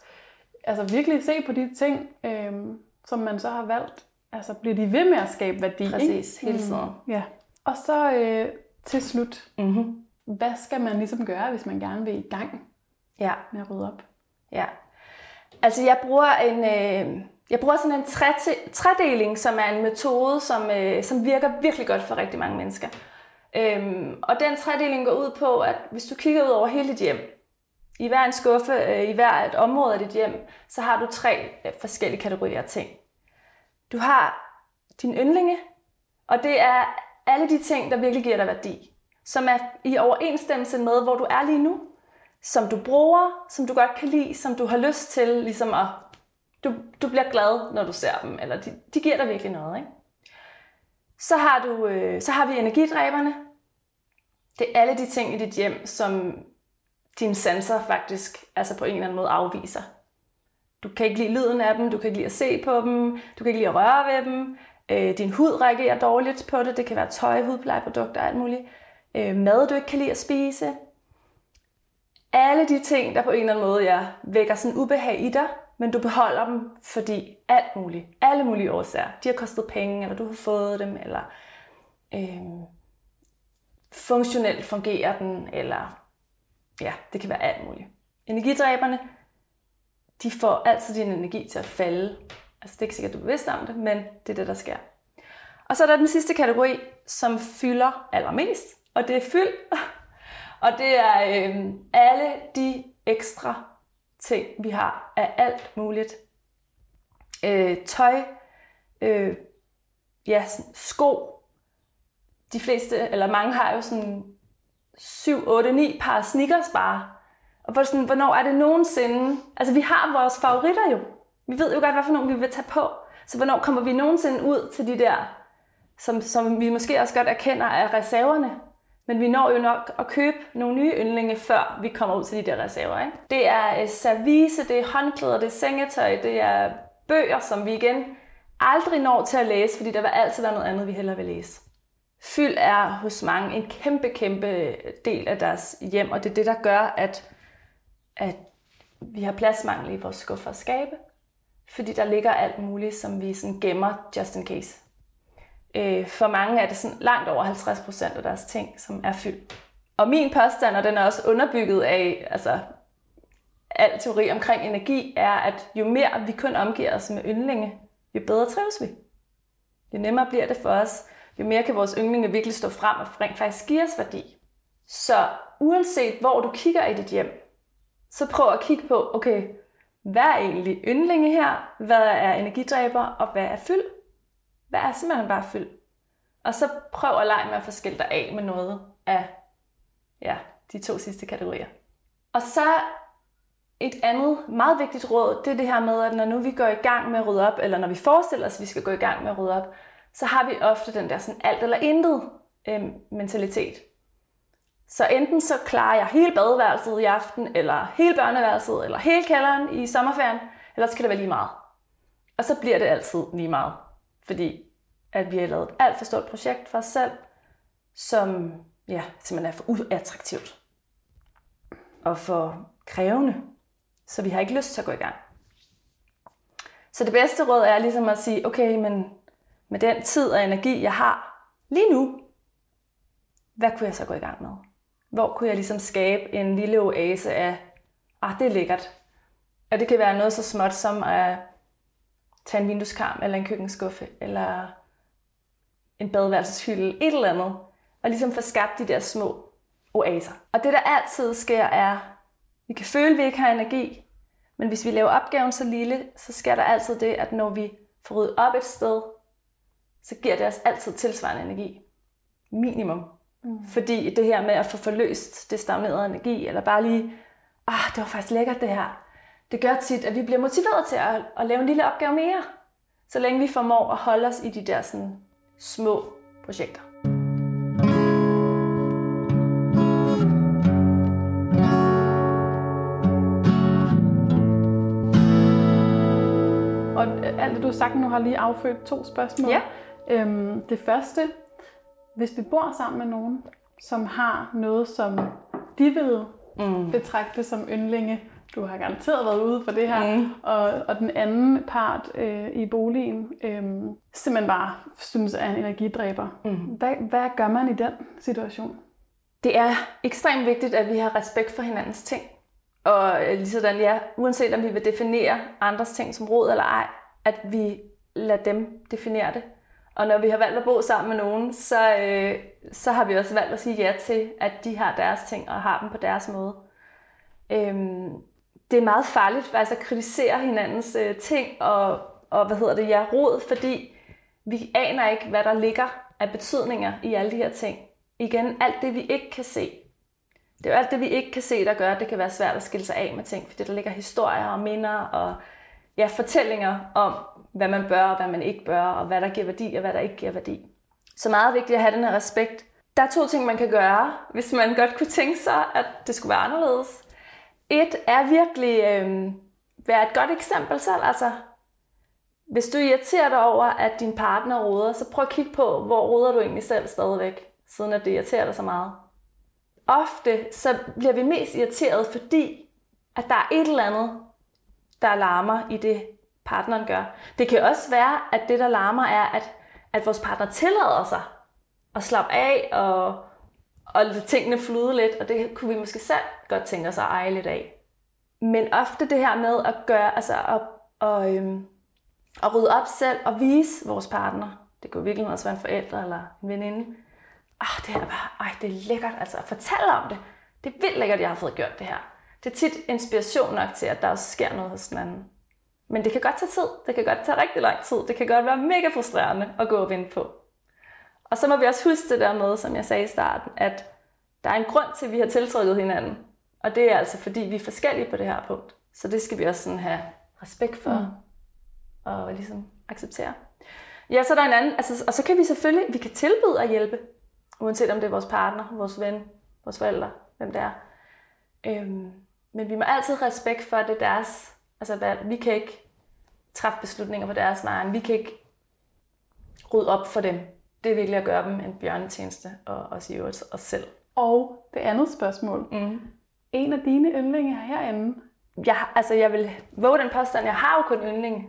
altså virkelig se på de ting, øhm, som man så har valgt. Altså bliver de ved med at skabe værdi? Præcis, ikke? hele tiden. Mm, ja. Og så øh, til slut, mm-hmm hvad skal man ligesom gøre, hvis man gerne vil i gang ja. med at rydde op? Ja. Altså jeg bruger en, øh, jeg bruger sådan en tredeling, som er en metode, som, øh, som virker virkelig godt for rigtig mange mennesker. Øhm, og den tredeling går ud på, at hvis du kigger ud over hele dit hjem, i hver en skuffe, øh, i hver et område af dit hjem, så har du tre øh, forskellige kategorier af ting. Du har din yndlinge, og det er alle de ting, der virkelig giver dig værdi som er i overensstemmelse med, hvor du er lige nu. som du bruger, som du godt kan lide, som du har lyst til, ligesom at du, du bliver glad, når du ser dem, eller de, de giver dig virkelig noget. Ikke? Så, har du, øh, så har vi energidræberne. Det er alle de ting i dit hjem, som dine sanser faktisk altså på en eller anden måde afviser. Du kan ikke lide lyden af dem, du kan ikke lide at se på dem, du kan ikke lide at røre ved dem. Øh, din hud reagerer dårligt på det, det kan være tøj, hudplejeprodukter og alt muligt. Øh, mad, du ikke kan lide at spise. Alle de ting, der på en eller anden måde ja, vækker sådan ubehag i dig, men du beholder dem, fordi alt muligt, alle mulige årsager, de har kostet penge, eller du har fået dem, eller øh, funktionelt fungerer den, eller ja, det kan være alt muligt. Energidræberne, de får altid din energi til at falde. Altså det er ikke sikkert, du er bevidst om det, men det er det, der sker. Og så er der den sidste kategori, som fylder allermest, og det er fyld. (laughs) og det er øh, alle de ekstra ting, vi har af alt muligt. Øh, tøj, øh, ja, sko. De fleste, eller mange har jo sådan 7, 8, 9 par sneakers bare. Og hvor sådan, hvornår er det nogensinde... Altså, vi har vores favoritter jo. Vi ved jo godt, hvad for nogle vi vil tage på. Så hvornår kommer vi nogensinde ud til de der, som, som vi måske også godt erkender er reserverne? Men vi når jo nok at købe nogle nye yndlinge, før vi kommer ud til de der reserver. Ikke? Det er øh, service, det er håndklæder, det er sengetøj, det er bøger, som vi igen aldrig når til at læse, fordi der vil altid være noget andet, vi hellere vil læse. Fyld er hos mange en kæmpe, kæmpe øh, del af deres hjem, og det er det, der gør, at, at vi har pladsmangel i vores skuffer og skabe, fordi der ligger alt muligt, som vi sådan gemmer just in case. Øh, for mange er det sådan langt over 50 procent af deres ting, som er fyldt. Og min påstand, og den er også underbygget af altså, al teori omkring energi, er, at jo mere vi kun omgiver os med yndlinge, jo bedre trives vi. Jo nemmere bliver det for os, jo mere kan vores yndlinge virkelig stå frem og rent faktisk give os værdi. Så uanset hvor du kigger i dit hjem, så prøv at kigge på, okay, hvad er egentlig yndlinge her? Hvad er energidræber, og hvad er fyld? Hvad er simpelthen bare fyld? Og så prøv at lege med at få skilt dig af med noget af ja, de to sidste kategorier. Og så et andet meget vigtigt råd, det er det her med, at når nu vi går i gang med at rydde op, eller når vi forestiller os, at vi skal gå i gang med at rydde op, så har vi ofte den der sådan alt eller intet øh, mentalitet. Så enten så klarer jeg hele badeværelset i aften, eller hele børneværelset, eller hele kælderen i sommerferien, eller så kan det være lige meget. Og så bliver det altid lige meget. Fordi at vi har lavet et alt for stort projekt for os selv, som ja, simpelthen er for uattraktivt og for krævende. Så vi har ikke lyst til at gå i gang. Så det bedste råd er ligesom at sige, okay, men med den tid og energi, jeg har lige nu, hvad kunne jeg så gå i gang med? Hvor kunne jeg ligesom skabe en lille oase af, ah, det er lækkert. Og det kan være noget så småt som at tage en vindueskarm, eller en køkkenskuffe, eller en badeværelseshylde, et eller andet. Og ligesom få skabt de der små oaser. Og det, der altid sker, er, vi kan føle, at vi ikke har energi, men hvis vi laver opgaven så lille, så sker der altid det, at når vi får ryddet op et sted, så giver det os altid tilsvarende energi. Minimum. Mm. Fordi det her med at få forløst det stagnerede energi, eller bare lige, ah, det var faktisk lækkert det her, det gør tit, at vi bliver motiveret til at, at lave en lille opgave mere, så længe vi formår at holde os i de der sådan, små projekter. Og alt det, du har sagt nu, har lige affødt to spørgsmål. Ja. Øhm, det første, hvis vi bor sammen med nogen, som har noget, som de vil mm. betragte som yndlinge, du har garanteret været ude for det her, mm. og, og den anden part øh, i boligen øh, simpelthen bare synes er en energidræber. Mm. Hvad, hvad gør man i den situation? Det er ekstremt vigtigt, at vi har respekt for hinandens ting. Og øh, lige sådan, ja, uanset om vi vil definere andres ting som råd eller ej, at vi lader dem definere det. Og når vi har valgt at bo sammen med nogen, så, øh, så har vi også valgt at sige ja til, at de har deres ting og har dem på deres måde. Øhm, det er meget farligt faktisk at kritisere hinandens øh, ting og, og hvad hedder det, ja, rod, fordi vi aner ikke, hvad der ligger af betydninger i alle de her ting. Igen, alt det vi ikke kan se. Det er jo alt det, vi ikke kan se, der gør, at det kan være svært at skille sig af med ting, fordi der ligger historier og minder og ja, fortællinger om, hvad man bør og hvad man ikke bør, og hvad der giver værdi og hvad der ikke giver værdi. Så meget vigtigt at have den her respekt. Der er to ting, man kan gøre, hvis man godt kunne tænke sig, at det skulle være anderledes. Et er virkelig øh, være et godt eksempel selv. Altså, hvis du irriterer dig over, at din partner roder, så prøv at kigge på, hvor roder du egentlig selv stadigvæk, siden at det irriterer dig så meget. Ofte så bliver vi mest irriteret, fordi at der er et eller andet, der larmer i det, partneren gør. Det kan også være, at det, der larmer, er, at, at vores partner tillader sig at slappe af og, og lade tingene flyde lidt, og det kunne vi måske selv godt tænke os at eje lidt af. Men ofte det her med at gøre, altså at, at, øhm, at rydde op selv og vise vores partner, det kunne virkelig også være en forælder eller en veninde, ah, det er bare, ej, det er lækkert, altså at fortælle om det. Det er vildt lækkert, at jeg har fået gjort det her. Det er tit inspiration nok til, at der også sker noget hos den anden. Men det kan godt tage tid. Det kan godt tage rigtig lang tid. Det kan godt være mega frustrerende at gå og vente på. Og så må vi også huske det der med, som jeg sagde i starten, at der er en grund til, at vi har tiltrykket hinanden. Og det er altså, fordi vi er forskellige på det her punkt. Så det skal vi også sådan have respekt for mm. og ligesom acceptere. Ja, så er der en anden, altså, og så kan vi selvfølgelig, vi kan tilbyde at hjælpe, uanset om det er vores partner, vores ven, vores forældre, hvem det er. Øhm, men vi må altid have respekt for, det er deres, altså hvad, vi kan ikke træffe beslutninger på deres vegne, vi kan ikke rydde op for dem. Det er virkelig at gøre dem en bjørnetjeneste, og også i øvrigt os selv. Og det andet spørgsmål. Mm. En af dine yndlinge herinde? Jeg, altså, jeg vil våge den påstand, jeg har jo kun yndlinge.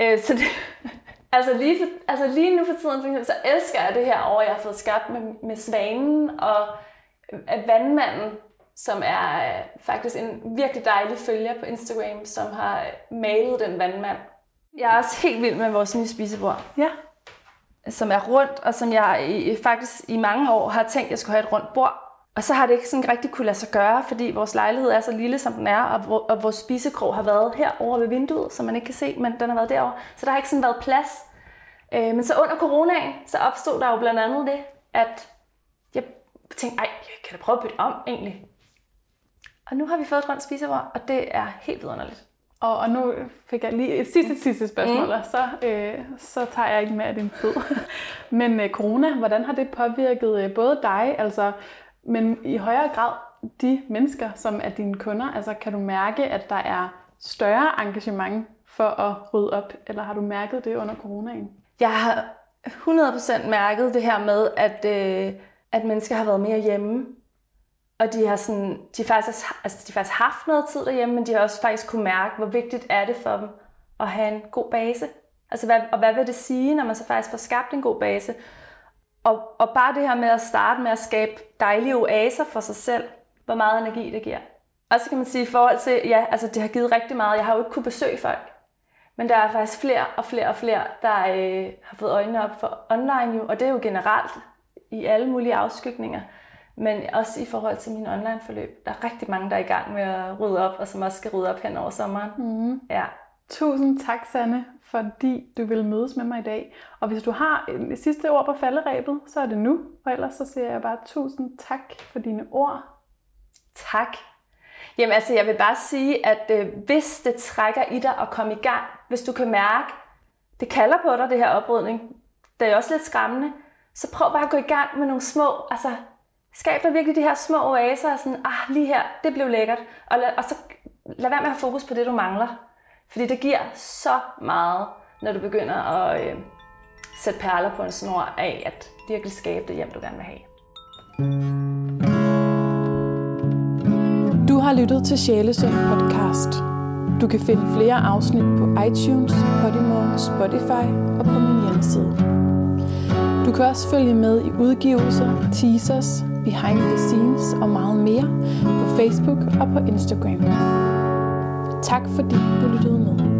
Øh, så det, (laughs) altså, lige for, altså lige nu for tiden, for eksempel, så elsker jeg det her over, jeg har fået skabt med, med svanen og vandmanden, som er øh, faktisk en virkelig dejlig følger på Instagram, som har malet den vandmand. Jeg er også helt vild med vores nye spisebord. Ja. Som er rundt, og som jeg i, faktisk i mange år har tænkt, at jeg skulle have et rundt bord. Og så har det ikke sådan rigtig kunne lade sig gøre, fordi vores lejlighed er så lille, som den er, og, og vores spisekrog har været her over ved vinduet, som man ikke kan se, men den har været derovre. Så der har ikke sådan været plads. Øh, men så under coronaen, så opstod der jo blandt andet det, at jeg tænkte, ej, jeg kan da prøve at bytte om egentlig. Og nu har vi fået et grønt spisebord, og det er helt vidunderligt. Og, og nu fik jeg lige et sidste, sidste spørgsmål, mm. og så, øh, så tager jeg ikke mere af din tid. (laughs) men øh, corona, hvordan har det påvirket øh, både dig, altså, men i højere grad de mennesker, som er dine kunder? Altså kan du mærke, at der er større engagement for at rydde op, eller har du mærket det under coronaen? Jeg har 100% mærket det her med, at, øh, at mennesker har været mere hjemme. Og de har, sådan, de, faktisk, altså de har faktisk haft noget tid derhjemme, men de har også faktisk kunne mærke, hvor vigtigt er det for dem at have en god base. Altså, hvad, og hvad vil det sige, når man så faktisk får skabt en god base? Og, og bare det her med at starte med at skabe dejlige oaser for sig selv, hvor meget energi det giver. Og så kan man sige i forhold til, ja, altså det har givet rigtig meget. Jeg har jo ikke kunne besøge folk. Men der er faktisk flere og flere og flere, der øh, har fået øjnene op for online jo, og det er jo generelt i alle mulige afskygninger. Men også i forhold til min online forløb. Der er rigtig mange, der er i gang med at rydde op, og som også skal rydde op hen over sommeren. Mm. Ja. Tusind tak, Sanne, fordi du vil mødes med mig i dag. Og hvis du har et sidste ord på falderæbet, så er det nu. Og ellers så siger jeg bare tusind tak for dine ord. Tak. Jamen altså, jeg vil bare sige, at øh, hvis det trækker i dig at komme i gang, hvis du kan mærke, det kalder på dig, det her oprydning, det er også lidt skræmmende, så prøv bare at gå i gang med nogle små, altså Skab dig virkelig de her små oaser, og sådan, ah, lige her, det blev lækkert. Og, lad, og så lad være med at have fokus på det, du mangler. Fordi det giver så meget, når du begynder at øh, sætte perler på en snor af at virkelig skabe det hjem, du gerne vil have. Du har lyttet til Sjælesund podcast. Du kan finde flere afsnit på iTunes, Podimo, Spotify og på min hjemmeside. Du kan også følge med i udgivelser, teasers, behind the scenes og meget mere på Facebook og på Instagram. Tak fordi du lyttede med.